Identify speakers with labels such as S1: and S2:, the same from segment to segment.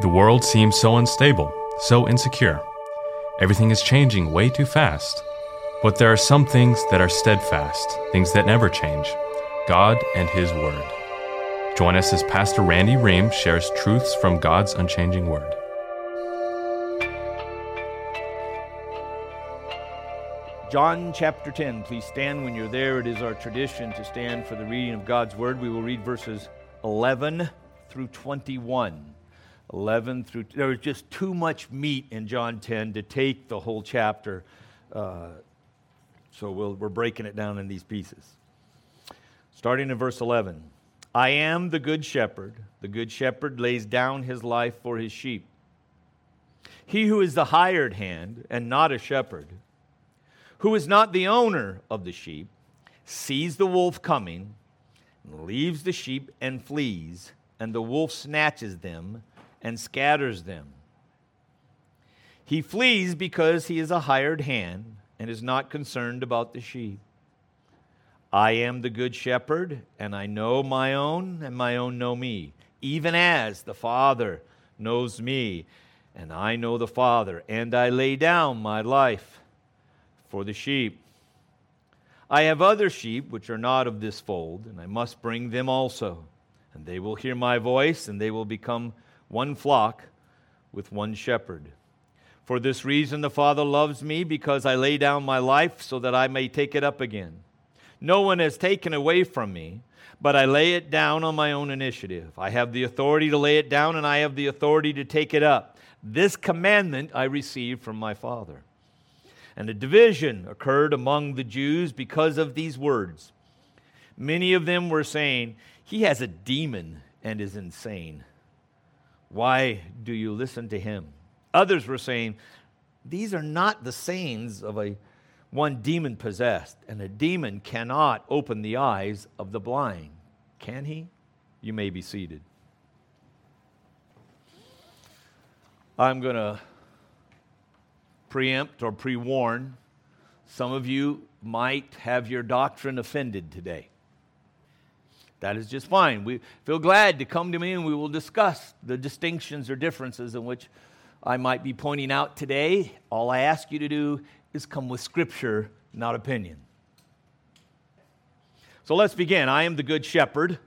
S1: The world seems so unstable, so insecure. Everything is changing way too fast. But there are some things that are steadfast, things that never change God and His Word. Join us as Pastor Randy Reams shares truths from God's unchanging Word.
S2: John chapter 10. Please stand when you're there. It is our tradition to stand for the reading of God's Word. We will read verses 11 through 21. 11 through, there was just too much meat in John 10 to take the whole chapter. Uh, so we we are breaking it down in these pieces. Starting in verse 11 I am the good shepherd. The good shepherd lays down his life for his sheep. He who is the hired hand and not a shepherd, who is not the owner of the sheep, sees the wolf coming, leaves the sheep and flees, and the wolf snatches them and scatters them. He flees because he is a hired hand and is not concerned about the sheep. I am the good shepherd, and I know my own, and my own know me, even as the Father knows me, and I know the Father, and I lay down my life for the sheep. I have other sheep which are not of this fold, and I must bring them also. And they will hear my voice, and they will become one flock with one shepherd. For this reason, the Father loves me, because I lay down my life so that I may take it up again. No one has taken away from me, but I lay it down on my own initiative. I have the authority to lay it down, and I have the authority to take it up. This commandment I received from my Father. And a division occurred among the Jews because of these words. Many of them were saying, He has a demon and is insane. Why do you listen to him? Others were saying, These are not the sayings of a one demon possessed, and a demon cannot open the eyes of the blind. Can he? You may be seated. I'm going to preempt or pre warn, some of you might have your doctrine offended today. That is just fine. We feel glad to come to me and we will discuss the distinctions or differences in which I might be pointing out today. All I ask you to do is come with scripture, not opinion. So let's begin. I am the good shepherd.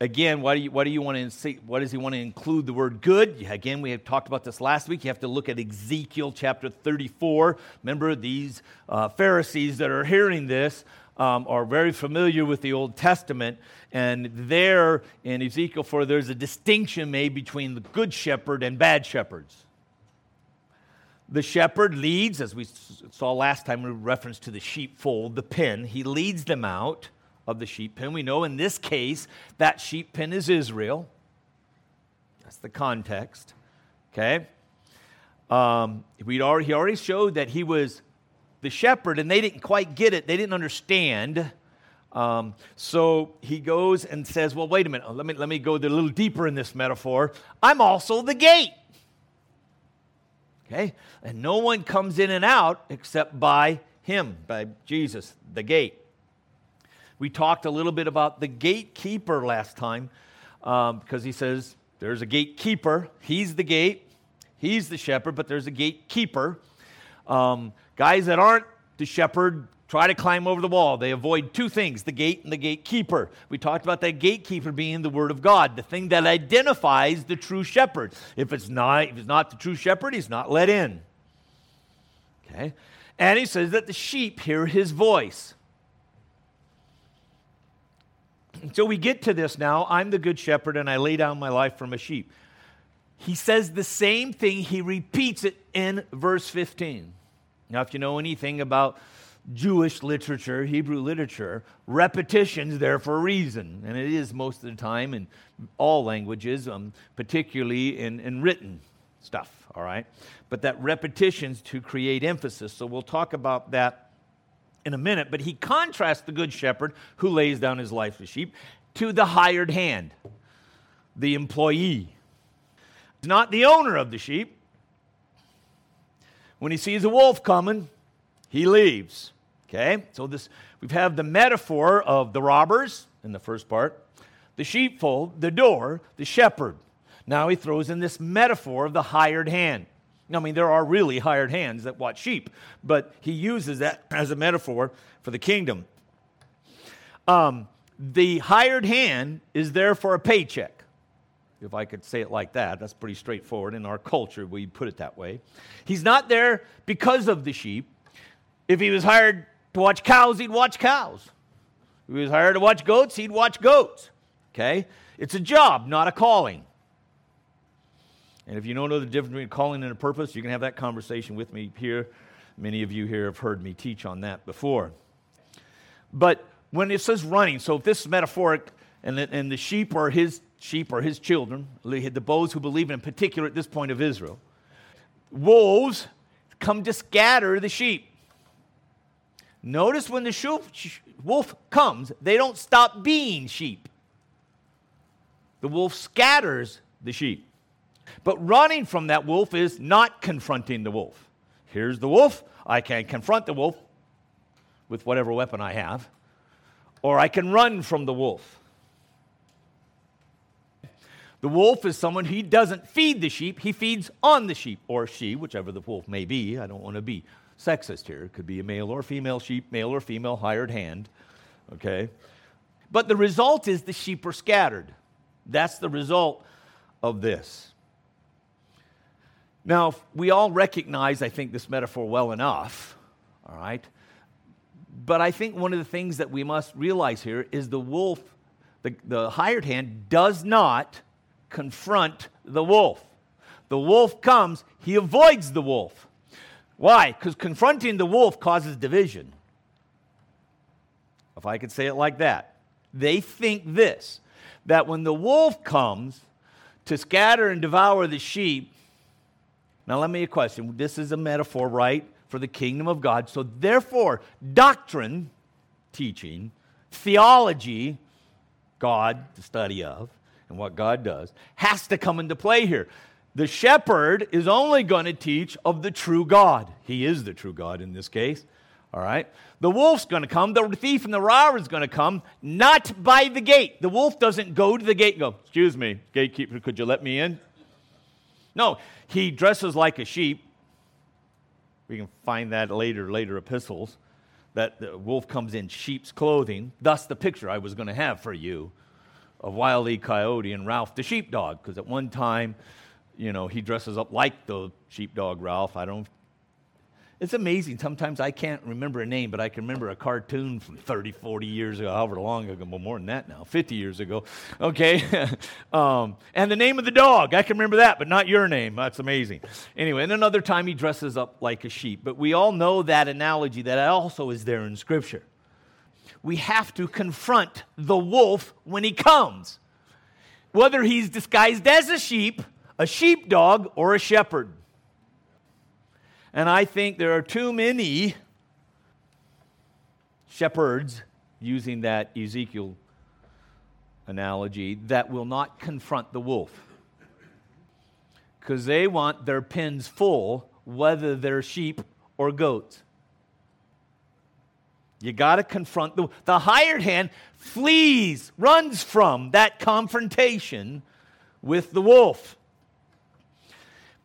S2: Again, what do you, what do you want to see? What does he want to include the word good? Again, we have talked about this last week. You have to look at Ezekiel chapter 34. Remember, these uh, Pharisees that are hearing this um, are very familiar with the Old Testament. And there in Ezekiel 4, there's a distinction made between the good shepherd and bad shepherds. The shepherd leads, as we saw last time in reference to the sheepfold, the pen, he leads them out of the sheep pen. We know in this case that sheep pen is Israel. That's the context. Okay? Um, we'd already, he already showed that he was the shepherd, and they didn't quite get it. They didn't understand. Um, so he goes and says, Well, wait a minute. Let me, let me go a little deeper in this metaphor. I'm also the gate. Okay? And no one comes in and out except by him, by Jesus, the gate. We talked a little bit about the gatekeeper last time um, because he says there's a gatekeeper. He's the gate, he's the shepherd, but there's a gatekeeper. Um, guys that aren't the shepherd try to climb over the wall. They avoid two things the gate and the gatekeeper. We talked about that gatekeeper being the Word of God, the thing that identifies the true shepherd. If it's not, if it's not the true shepherd, he's not let in. Okay? And he says that the sheep hear his voice. So we get to this now. I'm the good shepherd, and I lay down my life for my sheep. He says the same thing, he repeats it in verse 15. Now, if you know anything about Jewish literature, Hebrew literature, repetition's there for a reason, and it is most of the time in all languages, um, particularly in, in written stuff, all right? But that repetition's to create emphasis, so we'll talk about that in a minute, but he contrasts the good shepherd who lays down his life for sheep to the hired hand, the employee. He's not the owner of the sheep. When he sees a wolf coming, he leaves. Okay? So this we have the metaphor of the robbers in the first part, the sheepfold, the door, the shepherd. Now he throws in this metaphor of the hired hand. I mean, there are really hired hands that watch sheep, but he uses that as a metaphor for the kingdom. Um, the hired hand is there for a paycheck. If I could say it like that, that's pretty straightforward. In our culture, we put it that way. He's not there because of the sheep. If he was hired to watch cows, he'd watch cows. If he was hired to watch goats, he'd watch goats. Okay? It's a job, not a calling. And if you don't know the difference between calling and a purpose, you can have that conversation with me here. Many of you here have heard me teach on that before. But when it says running, so if this is metaphoric, and the, and the sheep are his sheep are his children, the those who believe in particular at this point of Israel, wolves come to scatter the sheep. Notice when the wolf comes, they don't stop being sheep. The wolf scatters the sheep. But running from that wolf is not confronting the wolf. Here's the wolf. I can confront the wolf with whatever weapon I have, or I can run from the wolf. The wolf is someone he doesn't feed the sheep, he feeds on the sheep, or she, whichever the wolf may be. I don't want to be sexist here. It could be a male or female sheep, male or female hired hand. Okay? But the result is the sheep are scattered. That's the result of this. Now, we all recognize, I think, this metaphor well enough, all right? But I think one of the things that we must realize here is the wolf, the, the hired hand, does not confront the wolf. The wolf comes, he avoids the wolf. Why? Because confronting the wolf causes division. If I could say it like that. They think this that when the wolf comes to scatter and devour the sheep, now let me a question. This is a metaphor, right, for the kingdom of God. So therefore, doctrine, teaching, theology, God, the study of, and what God does, has to come into play here. The shepherd is only going to teach of the true God. He is the true God in this case. All right? The wolf's going to come. The thief and the robber is going to come, not by the gate. The wolf doesn't go to the gate go, Excuse me, gatekeeper, could you let me in? No, he dresses like a sheep. We can find that later, later epistles, that the wolf comes in sheep's clothing. Thus, the picture I was going to have for you of Wile E. Coyote and Ralph the sheepdog, because at one time, you know, he dresses up like the sheepdog Ralph. I don't. It's amazing. Sometimes I can't remember a name, but I can remember a cartoon from 30, 40 years ago, however long ago, well, more than that now, 50 years ago. Okay. um, and the name of the dog, I can remember that, but not your name. That's amazing. Anyway, and another time he dresses up like a sheep. But we all know that analogy that also is there in Scripture. We have to confront the wolf when he comes, whether he's disguised as a sheep a sheepdog or a shepherd. And I think there are too many shepherds, using that Ezekiel analogy, that will not confront the wolf. Because they want their pens full, whether they're sheep or goats. You got to confront the the hired hand flees, runs from that confrontation with the wolf.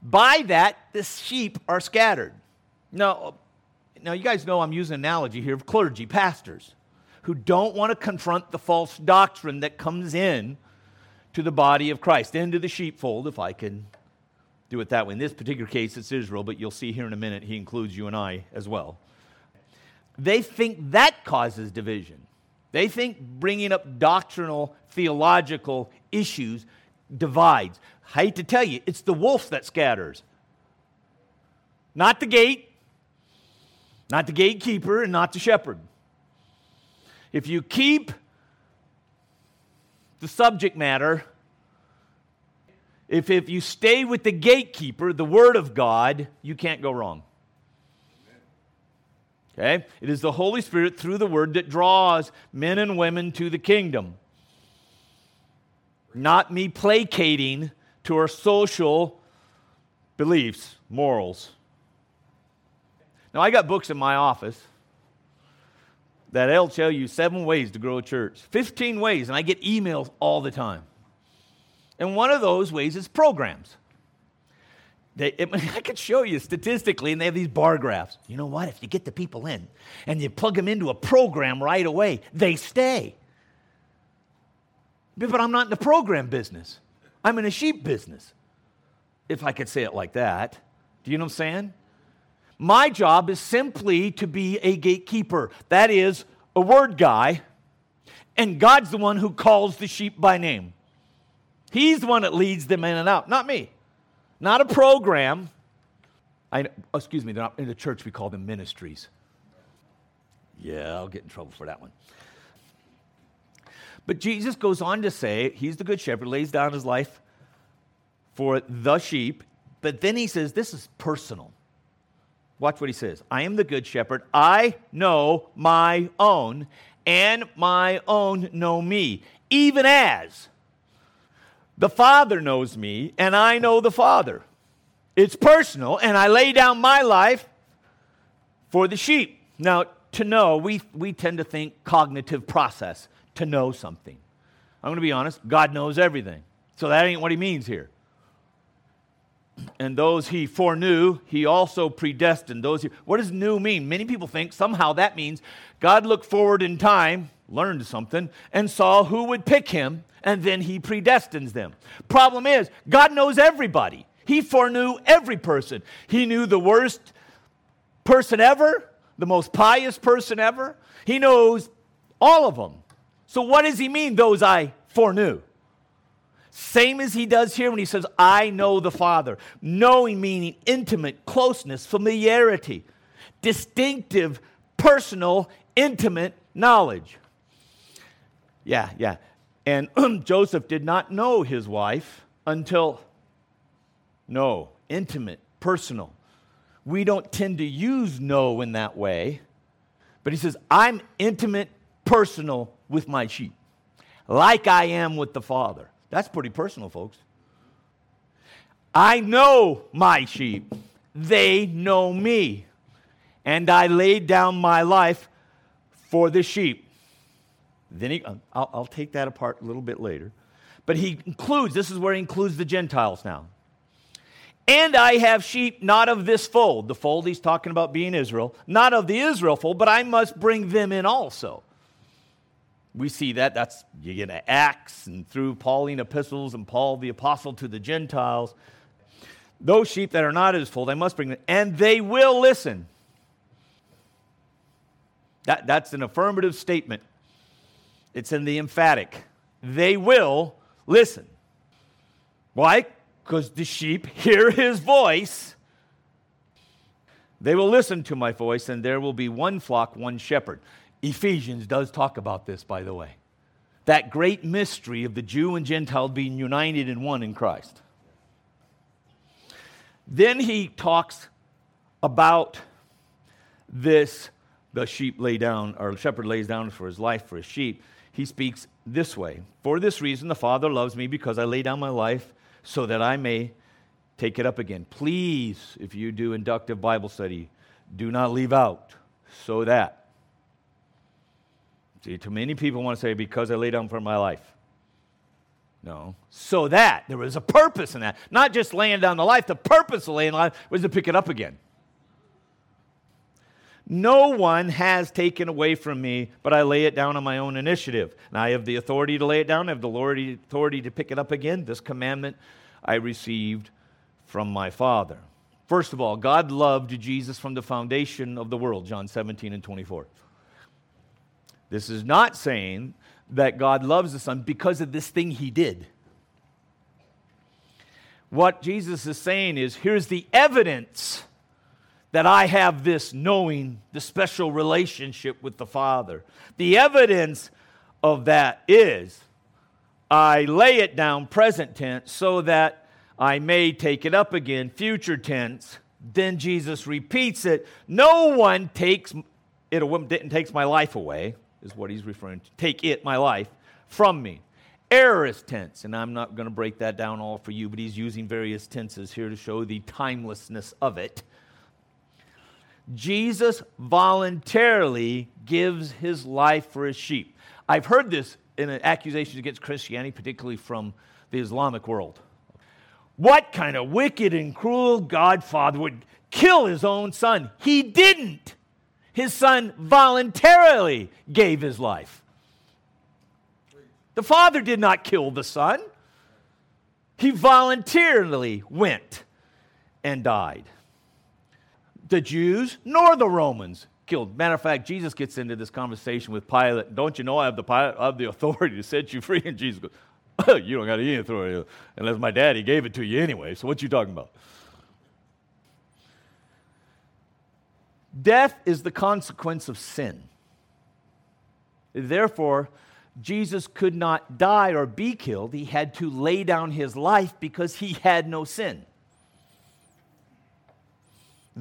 S2: By that, the sheep are scattered. Now, now, you guys know I'm using an analogy here of clergy, pastors, who don't want to confront the false doctrine that comes in to the body of Christ, into the sheepfold, if I can do it that way. In this particular case, it's Israel, but you'll see here in a minute, he includes you and I as well. They think that causes division. They think bringing up doctrinal, theological issues divides. I hate to tell you, it's the wolf that scatters, not the gate, not the gatekeeper, and not the shepherd. If you keep the subject matter, if, if you stay with the gatekeeper, the Word of God, you can't go wrong. Okay? It is the Holy Spirit through the Word that draws men and women to the kingdom not me placating to our social beliefs, morals. Now, I got books in my office that'll tell you seven ways to grow a church, 15 ways, and I get emails all the time. And one of those ways is programs. They, it, I could show you statistically, and they have these bar graphs. You know what? If you get the people in and you plug them into a program right away, they stay. But I'm not in the program business. I'm in a sheep business, if I could say it like that. Do you know what I'm saying? My job is simply to be a gatekeeper. That is, a word guy, and God's the one who calls the sheep by name. He's the one that leads them in and out, not me. Not a program. I, excuse me, not, in the church we call them ministries. Yeah, I'll get in trouble for that one. But Jesus goes on to say, He's the good shepherd, lays down his life for the sheep. But then he says, This is personal. Watch what he says I am the good shepherd. I know my own, and my own know me, even as the Father knows me, and I know the Father. It's personal, and I lay down my life for the sheep. Now, to know, we, we tend to think cognitive process, to know something. I'm going to be honest, God knows everything. So that ain't what he means here. And those he foreknew, he also predestined. Those he, what does knew mean? Many people think somehow that means God looked forward in time, learned something, and saw who would pick him and then he predestines them. Problem is, God knows everybody. He foreknew every person. He knew the worst person ever, the most pious person ever. He knows all of them. So, what does he mean, those I foreknew? Same as he does here when he says, I know the Father. Knowing meaning intimate, closeness, familiarity, distinctive, personal, intimate knowledge. Yeah, yeah. And Joseph did not know his wife until, no, intimate, personal. We don't tend to use know in that way. But he says, I'm intimate, personal with my sheep, like I am with the Father. That's pretty personal, folks. I know my sheep, they know me, and I laid down my life for the sheep. Then he, uh, I'll, I'll take that apart a little bit later. But he includes, this is where he includes the Gentiles now. And I have sheep not of this fold. The fold he's talking about being Israel, not of the Israel fold, but I must bring them in also. We see that. That's you get an Acts and through Pauline epistles and Paul the apostle to the Gentiles. Those sheep that are not his fold, I must bring them, and they will listen. That, that's an affirmative statement. It's in the emphatic. They will listen. Why? Because the sheep hear his voice. They will listen to my voice, and there will be one flock, one shepherd. Ephesians does talk about this, by the way. That great mystery of the Jew and Gentile being united in one in Christ. Then he talks about this the sheep lay down, or the shepherd lays down for his life for his sheep he speaks this way For this reason, the Father loves me because I lay down my life so that I may take it up again. Please, if you do inductive Bible study, do not leave out so that. See, too many people want to say, because I lay down for my life. No. So that there was a purpose in that. Not just laying down the life, the purpose of laying life was to pick it up again. No one has taken away from me, but I lay it down on my own initiative. And I have the authority to lay it down, I have the authority to pick it up again. This commandment I received from my Father. First of all, God loved Jesus from the foundation of the world, John 17 and 24. This is not saying that God loves the Son because of this thing he did. What Jesus is saying is here's the evidence that I have this knowing, the special relationship with the Father. The evidence of that is I lay it down, present tense, so that I may take it up again, future tense. Then Jesus repeats it. No one takes it, didn't takes my life away, is what he's referring to. Take it, my life, from me. Aorist tense, and I'm not going to break that down all for you, but he's using various tenses here to show the timelessness of it. Jesus voluntarily gives his life for his sheep. I've heard this in accusations against Christianity, particularly from the Islamic world. What kind of wicked and cruel godfather would kill his own son? He didn't. His son voluntarily gave his life. The father did not kill the son, he voluntarily went and died. The Jews nor the Romans killed. Matter of fact, Jesus gets into this conversation with Pilate. Don't you know I have the, I have the authority to set you free? And Jesus goes, oh, You don't got any authority unless my daddy gave it to you anyway. So what you talking about? Death is the consequence of sin. Therefore, Jesus could not die or be killed. He had to lay down his life because he had no sin.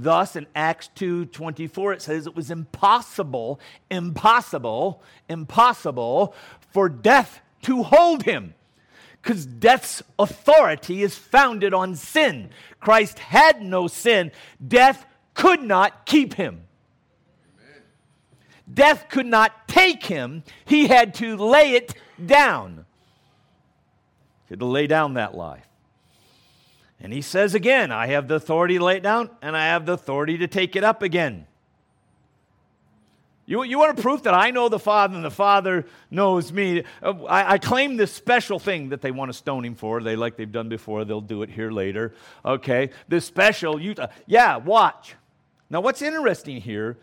S2: Thus, in Acts 2 24, it says it was impossible, impossible, impossible for death to hold him. Because death's authority is founded on sin. Christ had no sin. Death could not keep him. Death could not take him. He had to lay it down. He had to lay down that life. And he says again, I have the authority to lay it down, and I have the authority to take it up again. You, you want proof that I know the Father and the Father knows me? Uh, I, I, claim this special thing that they want to stone him for. They like they've done before. They'll do it here later. Okay, this special. You, uh, yeah, watch. Now, what's interesting here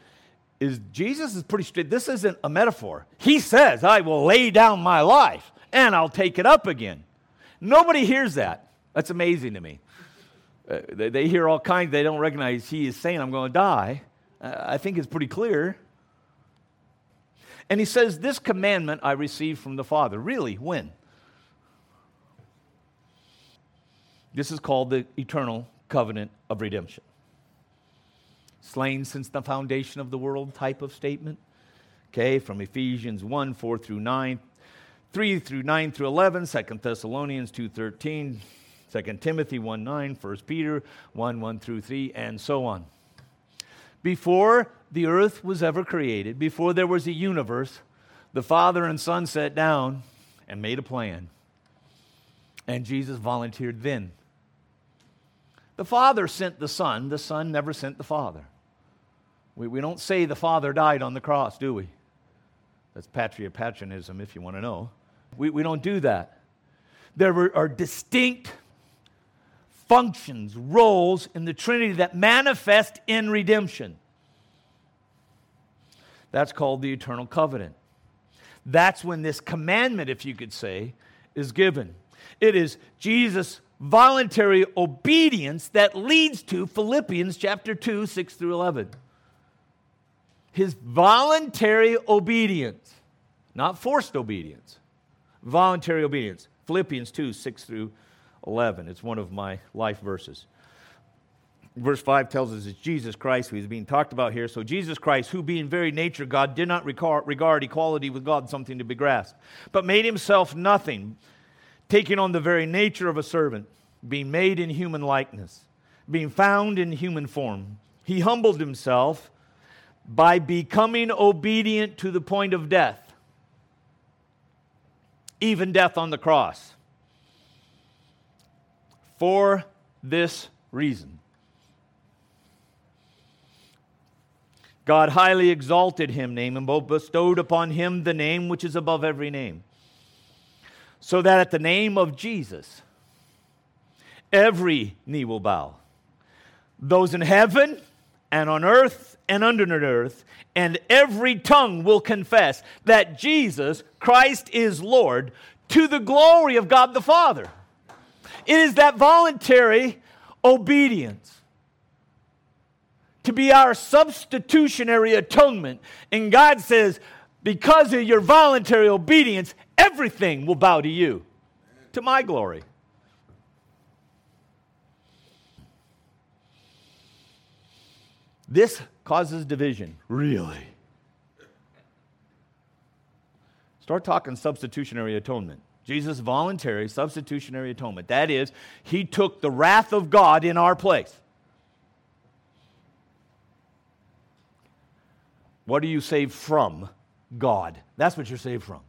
S2: is Jesus is pretty straight. This isn't a metaphor. He says, "I will lay down my life and I'll take it up again." Nobody hears that. That's amazing to me. Uh, they, they, hear all kinds, they don't recognize he is saying, I'm going to die. Uh, I think it's pretty clear. And he says, This commandment I received from the Father. Really? When? This is called the eternal covenant of redemption. Slain since the foundation of the world type of statement. Okay, from Ephesians 1 4 through 9, 3 through 9 through 11, 2 Thessalonians 2 13, 2 Timothy 1 9, 1 Peter 1 1 through 3, and so on. Before the earth was ever created, before there was a universe, the Father and Son sat down and made a plan. And Jesus volunteered then. The Father sent the Son, the Son never sent the Father. We, we don't say the Father died on the cross, do we? That's patripassianism, if you want to know. We, we don't do that. There are distinct functions, roles in the Trinity that manifest in redemption. That's called the eternal covenant. That's when this commandment, if you could say, is given. It is Jesus' voluntary obedience that leads to Philippians chapter 2, 6 through 11. His voluntary obedience, not forced obedience, voluntary obedience. Philippians 2, 6 through 11. It's one of my life verses. Verse 5 tells us it's Jesus Christ who is being talked about here. So, Jesus Christ, who being very nature God, did not regard equality with God something to be grasped, but made himself nothing, taking on the very nature of a servant, being made in human likeness, being found in human form. He humbled himself by becoming obedient to the point of death, even death on the cross for this reason. God highly exalted him, name, and both bestowed upon him the name which is above every name. So that at the name of Jesus, every knee will bow. Those in heaven and on earth and under the earth, and every tongue will confess that Jesus Christ is Lord to the glory of God the Father. It is that voluntary obedience to be our substitutionary atonement. And God says, because of your voluntary obedience, everything will bow to you, to my glory. This causes division, really. Start talking substitutionary atonement. Jesus' voluntary substitutionary atonement. That is, he took the wrath of God in our place. What are you saved from? God. That's what you're saved from.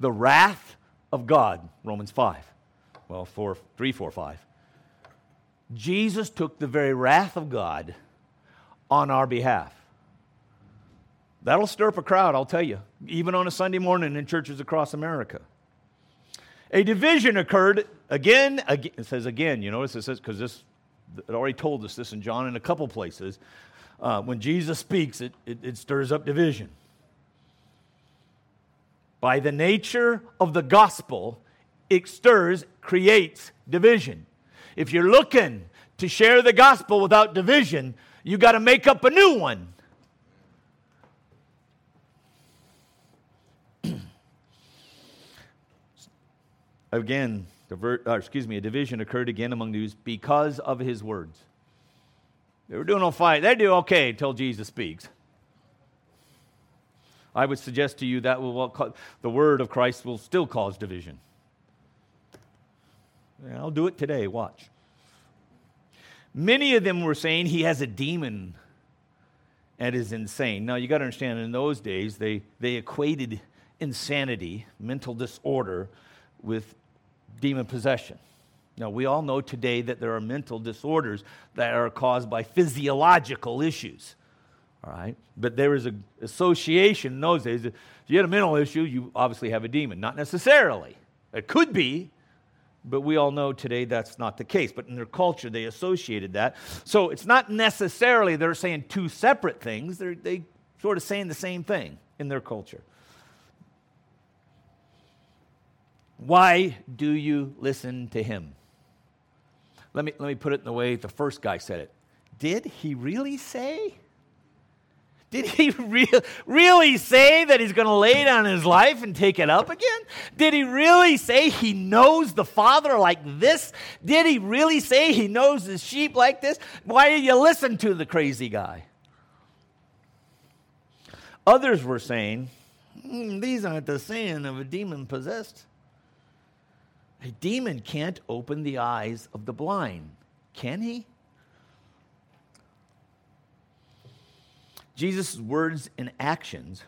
S2: the wrath of God, Romans 5. Well, 4, 3, 4, 5. Jesus took the very wrath of God on our behalf. That'll stir up a crowd, I'll tell you, even on a Sunday morning in churches across America. A division occurred again, again it says again, you notice it says, because this, it already told us this in John in a couple places. Uh, when Jesus speaks, it, it, it stirs up division. By the nature of the gospel, it stirs, creates division. If you're looking to share the gospel without division, you got to make up a new one. Again, divert, uh, excuse me, a division occurred again among these because of his words. They were doing all fine. They do okay until Jesus speaks. I would suggest to you that will, the word of Christ will still cause division. And I'll do it today. Watch. Many of them were saying he has a demon and is insane. Now, you got to understand, in those days, they, they equated insanity, mental disorder, with demon possession. Now, we all know today that there are mental disorders that are caused by physiological issues. All right? But there is an association in those days. If you had a mental issue, you obviously have a demon. Not necessarily. It could be, but we all know today that's not the case. But in their culture, they associated that. So it's not necessarily they're saying two separate things, they're they sort of saying the same thing in their culture. Why do you listen to him? Let me, let me put it in the way the first guy said it. Did he really say? Did he re- really say that he's going to lay down his life and take it up again? Did he really say he knows the Father like this? Did he really say he knows his sheep like this? Why do you listen to the crazy guy? Others were saying, mm, These aren't the saying of a demon possessed. A demon can't open the eyes of the blind, can he? Jesus' words and actions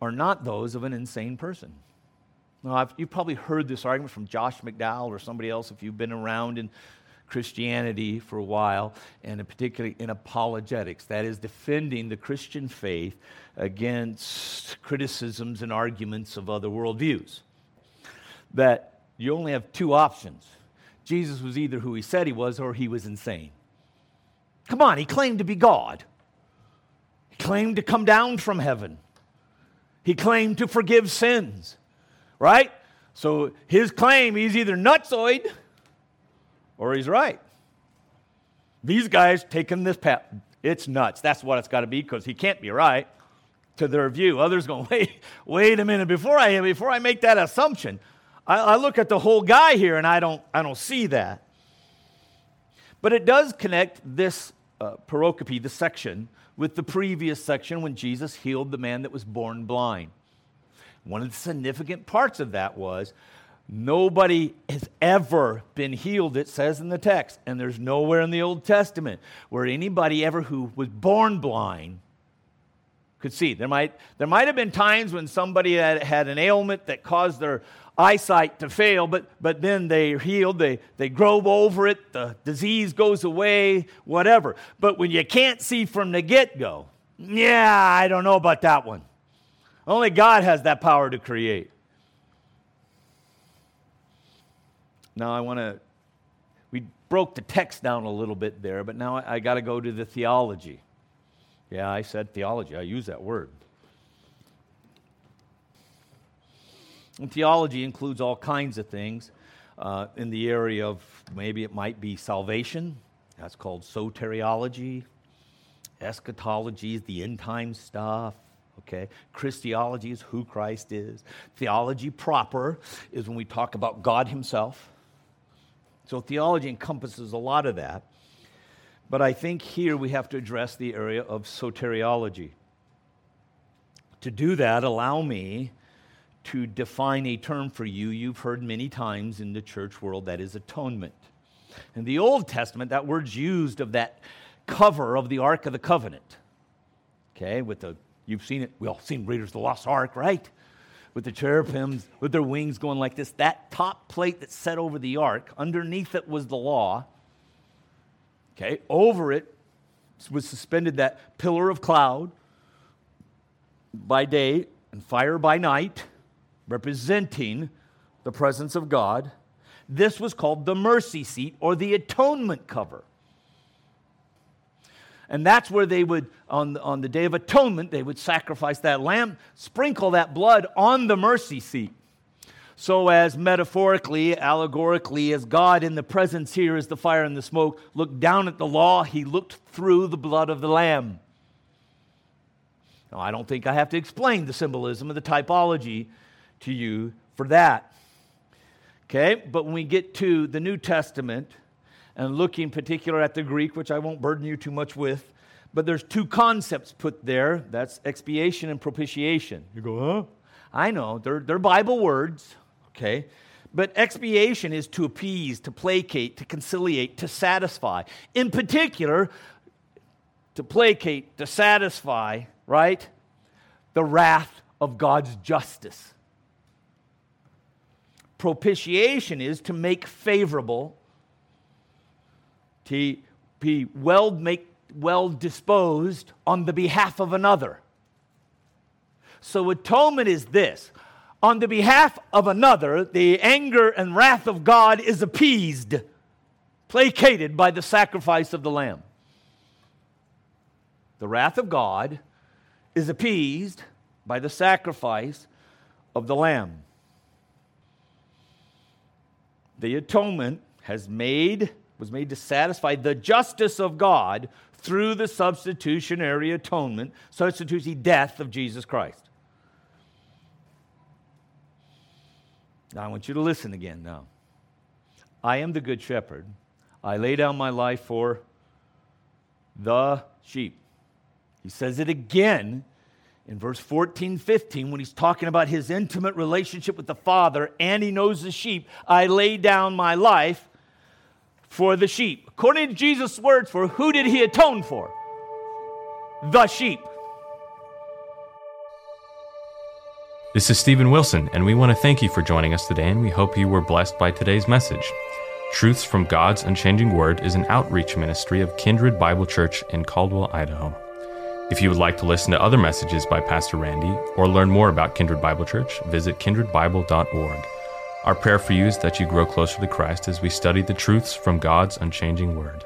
S2: are not those of an insane person. Now, I've, you've probably heard this argument from Josh McDowell or somebody else if you've been around in Christianity for a while, and particularly in apologetics, that is, defending the Christian faith against criticisms and arguments of other worldviews that you only have two options. Jesus was either who he said he was or he was insane. Come on, he claimed to be God. He claimed to come down from heaven. He claimed to forgive sins, right? So his claim, he's either nutsoid or he's right. These guys taking this path, it's nuts. That's what it's got to be because he can't be right to their view. Others going, wait, wait a minute, before I, before I make that assumption, I, I look at the whole guy here and I don't, I don't see that. But it does connect this uh, pericope, the section, with the previous section when Jesus healed the man that was born blind. One of the significant parts of that was nobody has ever been healed, it says in the text. And there's nowhere in the Old Testament where anybody ever who was born blind could see. There might, there might have been times when somebody had, had an ailment that caused their eyesight to fail, but, but then they're healed, they, they grow over it, the disease goes away, whatever. But when you can't see from the get go, yeah, I don't know about that one. Only God has that power to create. Now, I want to, we broke the text down a little bit there, but now I, I got to go to the theology. Yeah, I said theology, I use that word. And theology includes all kinds of things uh, in the area of maybe it might be salvation. That's called soteriology. Eschatology is the end time stuff. Okay. Christology is who Christ is. Theology proper is when we talk about God Himself. So theology encompasses a lot of that. But I think here we have to address the area of soteriology. To do that, allow me to define a term for you you've heard many times in the church world that is atonement. In the Old Testament, that word's used of that cover of the Ark of the Covenant. Okay, with the, you've seen it, we all seen Raiders of the Lost Ark, right? with the cherubims with their wings going like this. That top plate that set over the ark, underneath it was the law. Okay, over it was suspended that pillar of cloud by day and fire by night, representing the presence of God. This was called the mercy seat or the atonement cover. And that's where they would, on, on the Day of Atonement, they would sacrifice that lamb, sprinkle that blood on the mercy seat. So, as metaphorically, allegorically, as God in the presence here is the fire and the smoke looked down at the law, he looked through the blood of the Lamb. Now, I don't think I have to explain the symbolism of the typology to you for that. Okay, but when we get to the New Testament and looking particular at the Greek, which I won't burden you too much with, but there's two concepts put there that's expiation and propitiation. You go, huh? I know, they're, they're Bible words, okay? But expiation is to appease, to placate, to conciliate, to satisfy. In particular, to placate, to satisfy, right? The wrath of God's justice. Propitiation is to make favorable, to be well, make, well disposed on the behalf of another. So atonement is this on the behalf of another, the anger and wrath of God is appeased, placated by the sacrifice of the Lamb. The wrath of God is appeased by the sacrifice of the Lamb the atonement has made was made to satisfy the justice of God through the substitutionary atonement, substitutionary death of Jesus Christ. Now I want you to listen again now. I am the good shepherd. I lay down my life for the sheep. He says it again in verse 14, 15, when he's talking about his intimate relationship with the Father and he knows the sheep, I lay down my life for the sheep. According to Jesus' words, for who did he atone for? The sheep.
S1: This is Stephen Wilson, and we want to thank you for joining us today, and we hope you were blessed by today's message. Truths from God's Unchanging Word is an outreach ministry of Kindred Bible Church in Caldwell, Idaho. If you would like to listen to other messages by Pastor Randy or learn more about Kindred Bible Church, visit kindredbible.org. Our prayer for you is that you grow closer to Christ as we study the truths from God's unchanging Word.